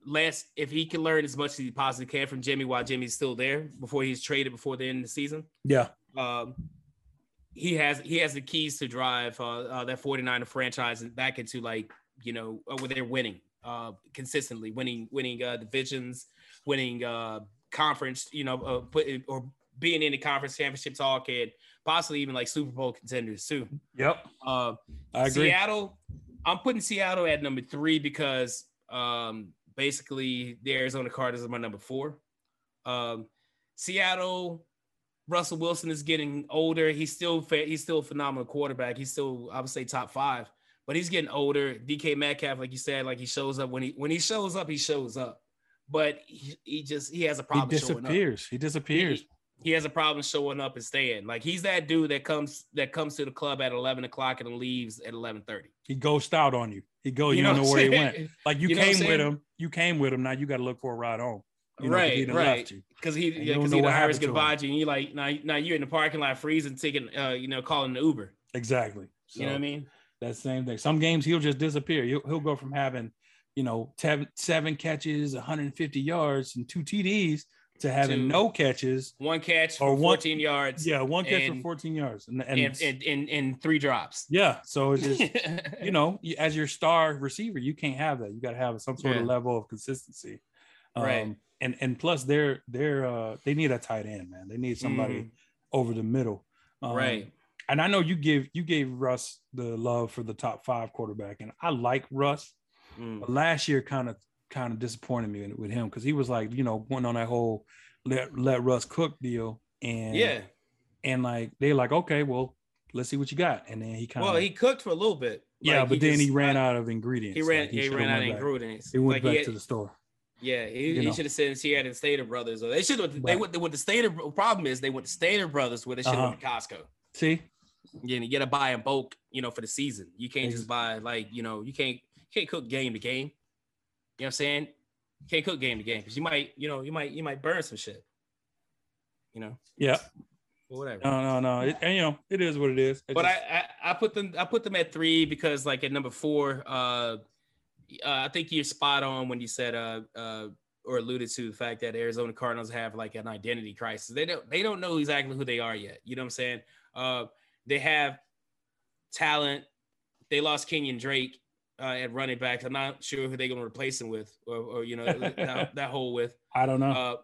Lance, if he can learn as much as he possibly can from Jimmy while Jimmy's still there before he's traded before the end of the season, yeah, um, he has he has the keys to drive uh, uh, that 49er franchise back into like you know uh, where they're winning uh, consistently, winning winning uh, divisions, winning uh, conference, you know, uh, put or being in the conference championship talk and possibly even like Super Bowl contenders too. yep. Uh, I agree. Seattle, I'm putting Seattle at number three because um, basically the Arizona Cardinals are my number four. Um, Seattle, Russell Wilson is getting older. He's still he's still a phenomenal quarterback. He's still I would say top five, but he's getting older. DK Metcalf, like you said, like he shows up when he when he shows up, he shows up. But he, he just he has a He problem showing up disappears. He disappears. he, he has a problem showing up and staying. Like he's that dude that comes that comes to the club at eleven o'clock and leaves at eleven thirty. He ghosts out on you. He go. You, don't know where he went. Like you You know came with him. You came with him. Now you got to look for a ride home. You know, right, right. Because he, yeah, because he the to you. And you like now, now you're in the parking lot freezing, taking, uh, you know, calling an Uber. Exactly. You know what I mean? That same thing. Some games he'll just disappear. He'll, he'll go from having, you know, seven, seven catches, 150 yards, and two TDs to having To- no catches. One catch for Or one- 14 yards. Yeah, one catch And- for 14 yards. And, and, And, and, and, and three drops. yeah, so it's just, you know, as your star receiver, you can't have that. You got to have some sort of level of consistency. Um, Right. And and plus, they're they're uh they need a tight end, man. They need somebody Mhm. over the middle. Um, right. And I know you give you gave Russ the love for the top five quarterback, and I like Russ. Mm. But last year kind of kind of disappointed me with him because he was like, you know, went on that whole let let Russ cook deal, and Yeah. and like they like, okay, well, let's see what you got, and then he kind of Well, he cooked for a little bit. yeah, Like, but then he ran like, out of ingredients. He ran. Like, he should've ran out of back- ingredients. He went back he had- to the store. Yeah, he, he should have said he had the Stater Brothers. Or they should have. They Right. went with the Stater. Problem is they went to Stater Brothers where they should have Uh-huh. went to Costco. See, Yeah, and you gotta buy in bulk, you know, for the season. You can't just buy like you know, you can't you can't cook game to game. You know what I'm saying? You can't cook game to game because you might, you know, you might you might burn some shit. You know, yeah, whatever. no, no, no. It, and, you know, it is what it is. It but just- I, I I put them I put them at three because like at number four, uh, uh I think you're spot on when you said uh uh or alluded to the fact that Arizona Cardinals have like an identity crisis. They don't they don't know exactly who they are yet. You know what I'm saying? Uh they have talent. They lost Kenyon Drake uh, at running back. I'm not sure who they're gonna replace him with or, or you know that, that hole with. I don't know. Uh,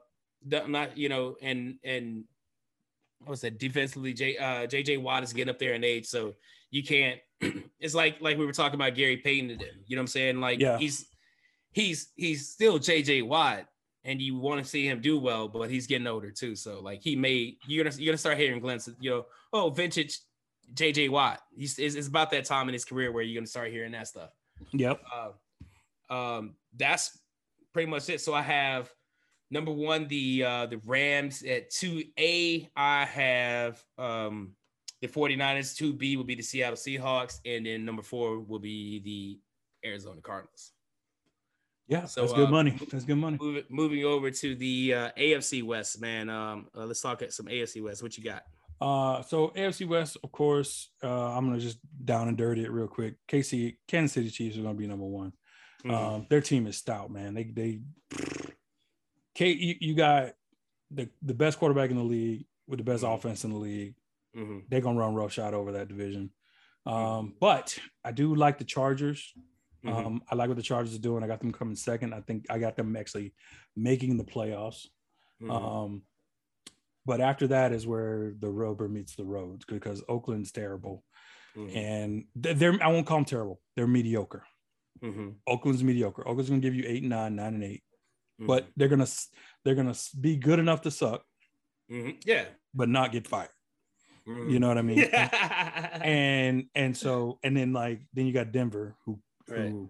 the- not you know, and and what was that defensively? J uh, JJ Watt is getting up there in age, so you can't. it's like like we were talking about Gary Payton. today, You know what I'm saying? Like Yeah. he's he's he's still JJ Watt, and you want to see him do well, but he's getting older too. So like he may you're gonna you're gonna start hearing glimpses. You know, oh vintage JJ Watt. He's it's, it's about that time in his career where you're gonna start hearing that stuff yep. uh, um, that's pretty much it. So I have number one, the uh, the Rams. At two A, I have um, the 49ers. Two B will be the Seattle Seahawks, and then number four will be the Arizona Cardinals. Yeah, So, that's good uh, money. That's good money. Moving moving over to the uh, AFC West, man. Um, uh, let's talk at some AFC West. What you got? Uh, so AFC West, of course, uh, I'm gonna just down and dirty it real quick. KC, Kansas City Chiefs are gonna be number one. Mhm. Um, their team is stout, man. They they, K, you, you got the the best quarterback in the league with the best Mhm. offense in the league. Mhm. They're gonna run roughshod over that division. Um, but I do like the Chargers. Mhm. Um, I like what the Chargers are doing. I got them coming second. I think I got them actually making the playoffs. Mhm. Um, but after that is where the rubber meets the road because Oakland's terrible, Mhm. and they're I won't call them terrible. They're mediocre. Mhm. Oakland's mediocre. Oakland's gonna give you eight and nine, nine and 8 Mhm. but they're gonna they're gonna be good enough to suck, yeah, but not get fired. Mhm. You know what I mean? yeah, and and so and then like then you got Denver who, who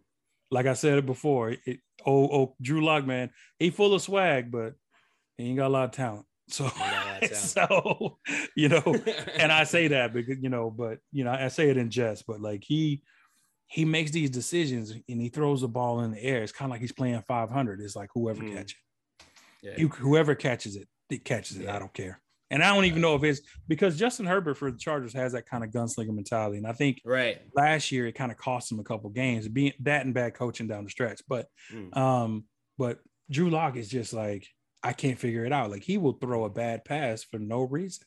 like I said it before, it oh oh Drew Lock man, he full of swag, but he ain't got a lot of talent. So got a lot of talent. so you know, and I say that because you know, but you know, I say it in jest, but like he he makes these decisions and he throws the ball in the air. It's kind of like he's playing 500. It's like whoever Mm. catches yeah. it, whoever catches it, it catches it. Yeah. I don't care. And I don't even know if it's because Justin Herbert for the Chargers has that kind of gunslinger mentality. And I think right. last year it kind of cost him a couple games, being that and bad coaching down the stretch. But Mm. um, but Drew Lock is just like, I can't figure it out. Like he will throw a bad pass for no reason.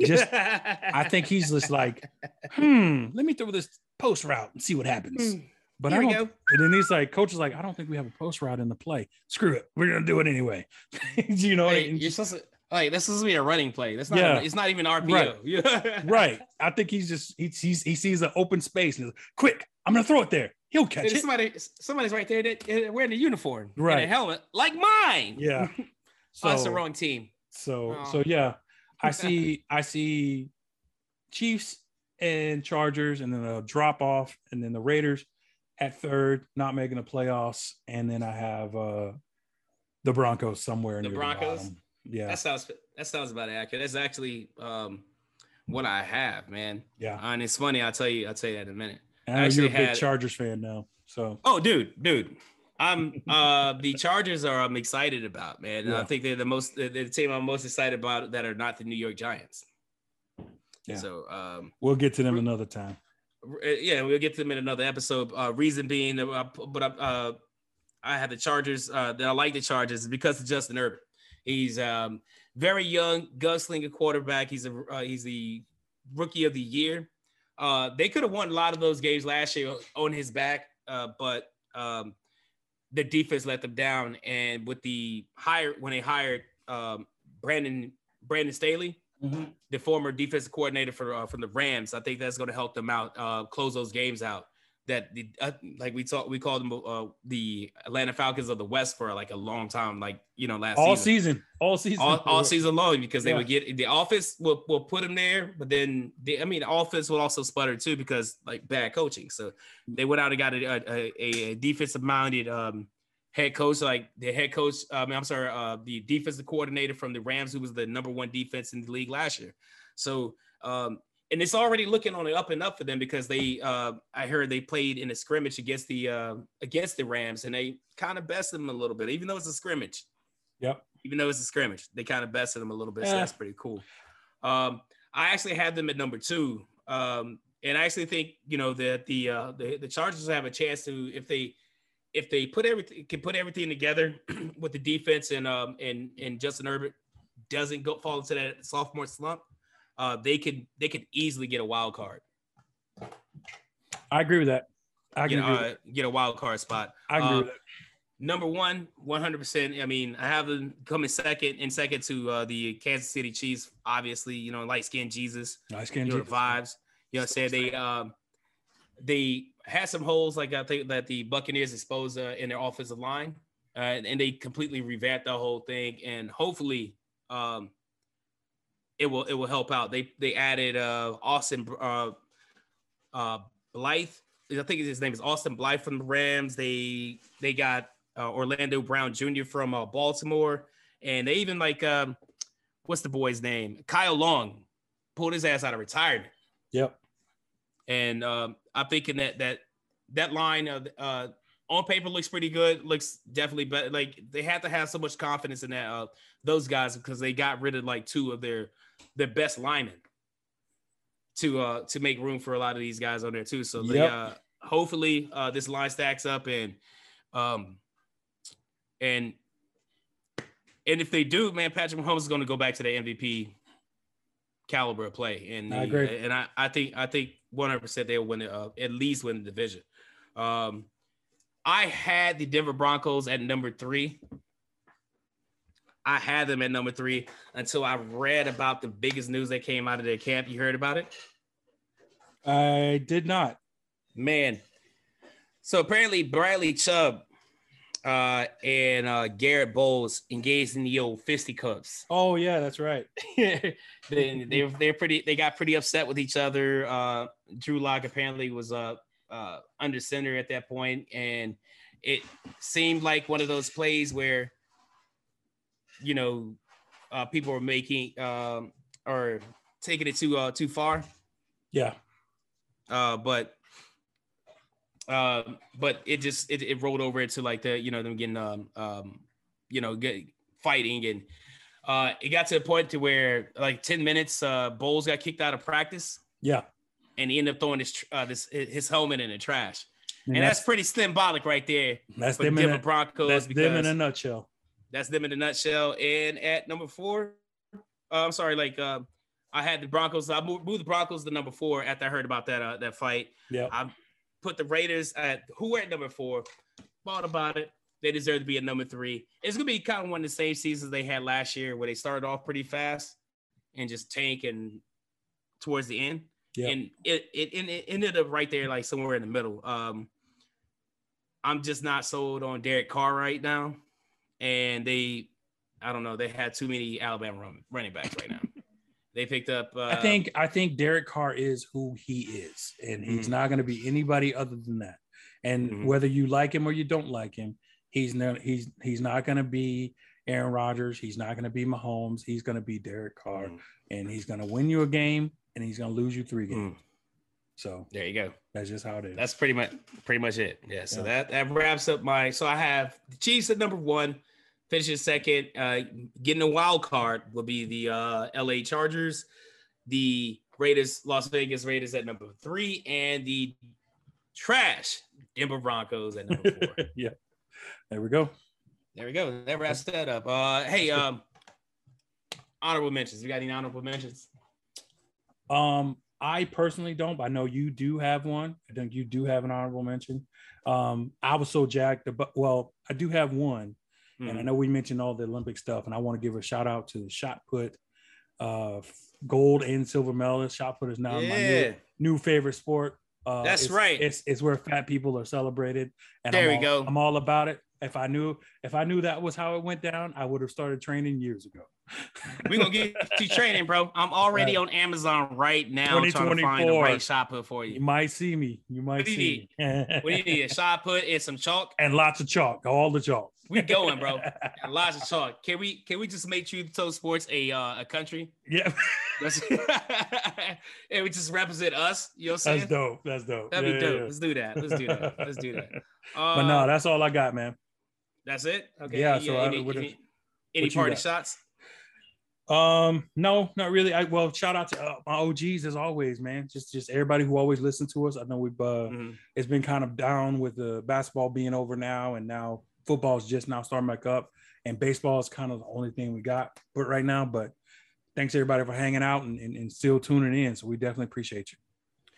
Just- I think he's just like, hmm, let me throw this post route and see what happens. Hmm. But Here I don't, go. and then he's like, coach is like, I don't think we have a post route in the play. Screw it. We're gonna do it anyway. you know, Hey, you're supposed to like this is be a running play. That's not. Yeah. It's not even RPO. Right. Right. I think he's just he sees he sees an open space and he's like, quick, I'm gonna throw it there. He'll catch it. somebody, somebody's right there that wearing a uniform, and Right. a helmet, like mine. Yeah. oh, that's the wrong team. So Oh. so yeah, I see I see Chiefs and Chargers, and then a drop off, and then the Raiders at third, not making the playoffs, and then I have uh the Broncos somewhere near The Broncos? bottom. Yeah, That sounds. That sounds about accurate. That's actually um, what I have, man. yeah. And it's funny. I'll tell you. I'll tell you that in a minute. I know you're a actually big had- Chargers fan now, so Oh, dude, dude. I'm uh the Chargers are I'm excited about, man. And I think they're the most they're the team I'm most excited about that are not the New York Giants. Yeah. So um we'll get to them another time. uh, yeah, we'll get to them in another episode. Uh reason being that uh, but uh I have the Chargers uh that I like the Chargers because of Justin Herbert. He's um very young, gunslinger quarterback. He's a uh, he's the rookie of the year. Uh, they could have won a lot of those games last year on his back, uh, but um, the defense let them down. And with the hire when they hired um, Brandon Brandon Staley, the former defensive coordinator for uh, from the Rams, I think that's going to help them out, uh, close those games out. That the uh, like we talked, we called them uh, the Atlanta Falcons of the West for like a long time, like you know last All season season, all season, all, all season long because they Yeah. would get the offense will, will put them there, but then the, I mean the offense will also sputter too because like bad coaching. So they went out and got a, a, a defensive minded um, head coach, like the head coach. I mean, I'm sorry, uh, the defensive coordinator from the Rams, who was the number one defense in the league last year. So um, and it's already looking on the up and up for them because they uh, I heard they played in a scrimmage against the uh, against the Rams and they kind of bested them a little bit, even though it's a scrimmage Yep. even though it's a scrimmage. They kind of bested them a little bit, so that's pretty cool. Um, I actually had them at number two, um, and I actually think you know that the uh, the the Chargers have a chance to if they if they put everything can put everything together with the defense and um and and Justin Herbert doesn't go fall into that sophomore slump, uh, they could they could easily get a wild card, I agree with that. I get, can agree. with uh, get a wild card spot. I agree uh, with that. Number one, 100%. I mean, I have them coming second in second to uh, the Kansas City Chiefs. Obviously, you know, light skinned Jesus, game. know, the vibes. You know, what I'm saying they um they had some holes like I think that the Buccaneers exposed uh, in their offensive line, uh, and they completely revamped the whole thing. And hopefully, um, it will it will help out. They they added uh Austin uh uh Blythe. I think his name is Austin Blythe from the Rams. They they got uh, Orlando Brown Jr. from uh, Baltimore, and they even like um, what's the boy's name? Kyle Long pulled his ass out of retirement. Yep. And um, I'm thinking that that that line of uh, on paper looks pretty good. Looks definitely better. Like they had to have so much confidence in that uh, those guys because they got rid of like two of their their best linemen to uh to make room for a lot of these guys on there too. So they uh hopefully uh this line stacks up and um and and if they do, man, Patrick Mahomes is going to go back to the MVP caliber of play. And I agree. and I, I think I think 100 percent they'll win it, uh, at least win the division. Um, I had the Denver Broncos at number three. I had them at number three until I read about the biggest news that came out of their camp. You heard about it? I did not. Man. So apparently Bradley Chubb uh, and uh, Garett Bolles engaged in the old fisticuffs. Oh yeah, that's right. they they they're pretty they got pretty upset with each other. Uh, Drew Lock apparently was uh, uh, under center at that point, and it seemed like one of those plays where you know uh, people are making um, or taking it too uh, too far. Yeah. Uh, but uh, but it just it, it rolled over into like the you know them getting um um you know get fighting and uh it got to the point to where like 10 minutes uh Bolles got kicked out of practice Yeah. and he ended up throwing his uh this his helmet in the trash And, and, that's, that's pretty symbolic right there that's for the them in a, Broncos that's because them in a nutshell. That's them in a nutshell. And at number four, uh, I'm sorry, like uh, I had the Broncos. I moved, moved the Broncos to number four after I heard about that uh, that fight. Yeah. I put the Raiders at who were at number four. Thought about it. They deserve to be at number three. It's gonna be kind of one of the same seasons they had last year, where they started off pretty fast and just tank and towards the end. Yeah. And it, it it ended up right there, like somewhere in the middle. Um, I'm just not sold on Derek Carr right now, and they, I don't know, they had too many Alabama run, running backs right now. they picked up. Uh, I think I think Derek Carr is who he is, and he's Mhm. not going to be anybody other than that. And Mhm. whether you like him or you don't like him, he's not he's he's not going to be Aaron Rodgers. He's not going to be Mahomes. He's going to be Derek Carr, Mm, and he's going to win you a game, and he's going to lose you three games. mm, So there you go. that's just how it is. That's pretty much pretty much it. Yeah. So Yeah. that that wraps up my. So I have the Chiefs at number one, finishing second. Uh, getting a wild card will be the uh, L.A. Chargers, the Raiders, Las Vegas Raiders at number three, and the trash Denver Broncos at number four. yeah. There we go. there we go. That wraps that up. Uh, hey, um, honorable mentions. You got any honorable mentions? Um, I personally don't, but I know you do have one. I think you do have an honorable mention. Um, I was so jacked about. Well, I do have one, and I Mhm. know we mentioned all the Olympic stuff, and I want to give a shout out to the shot put, uh, gold and silver medalist. Shot put is now my new, new favorite sport. Uh, That's it's- right. It's it's where fat people are celebrated, and There I'm we all- go. I'm all about it. If I knew if I knew that was how it went down, I would have started training years ago. We're gonna get you training, bro. I'm already Right. on Amazon right now trying to find the right shot put for You you. might see me. You might do you see me. What do you need? A shot put and some chalk? and lots of chalk, all the chalk. We going, bro. Lots of chalk. Can we can we just make Truth Toe Sports a uh, a country? yeah, That's and we just represent us. You know what I'm saying? that's dope. That's dope. That'd be Yeah, dope. yeah, Let's do that. Let's do that. Let's do that. Uh, But no, that's all I got, man. that's it. Okay. Yeah, Any- so I any, would've- any, any party got? shots? Um, no, not really. I well, shout out to uh, my OGs as always, man. Just just everybody who always listen to us. I know we've uh, Mhm. it's been kind of down with the basketball being over now, and now football's just now starting back up, and baseball is kind of the only thing we got but right now. But thanks everybody for hanging out and, and, and still tuning in. So we definitely appreciate you.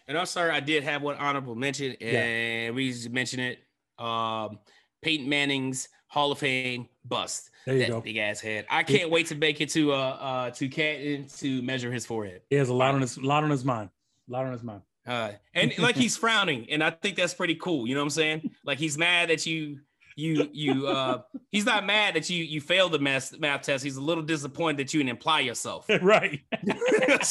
And I'm sorry, I did have one honorable mention, Yeah. and we mentioned it. Um, Peyton Manning's Hall of Fame bust. There you that go. big ass head. I can't wait to make it to uh uh to Canton to measure his forehead. He has a lot on his lot on his mind. A lot on his mind. Uh, and like he's frowning, and I think that's pretty cool. You know what I'm saying? Like he's mad that you you you uh he's not mad that you you failed the math math test. He's a little disappointed that you didn't apply yourself. right.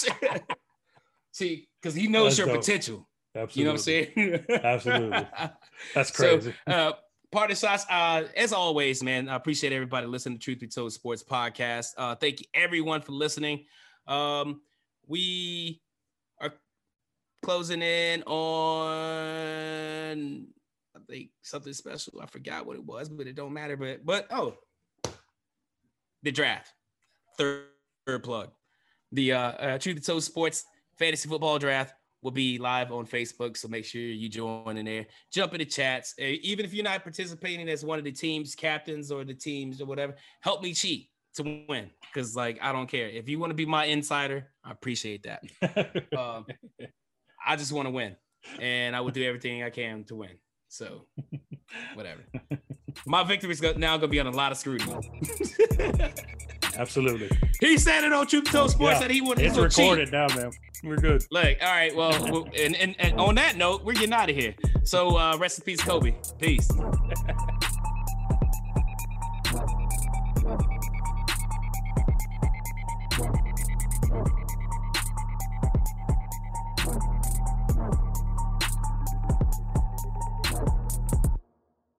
See, because he knows That's your dope. potential. Absolutely. You know what I'm saying? Absolutely. That's So, crazy. uh, Party shots. Uh, as always, man, I appreciate everybody listening to Truth Be Told Sports Podcast. Uh, thank you everyone for listening. Um, we are closing in on Think something special. I forgot what it was, but it don't matter. But but oh, the draft. Third, third plug. The uh, uh Truth Be Told Sports Fantasy Football Draft will be live on Facebook. So make sure you join in there. Jump in the chats. Even if you're not participating as one of the team's captains or the teams or whatever, help me cheat to win. Because like I don't care. If you want to be my insider, I appreciate that. um, I just want to win. And I will do everything I can to win. So whatever. My victory is now gonna be on a lot of scrutiny. Absolutely. He said it on Truth Sports yeah, that he would. It's recorded cheat. now, man. We're good. Look, all right. Well, and, and, and on that note, we're getting out of here. So uh, rest in peace, Kobe. Peace.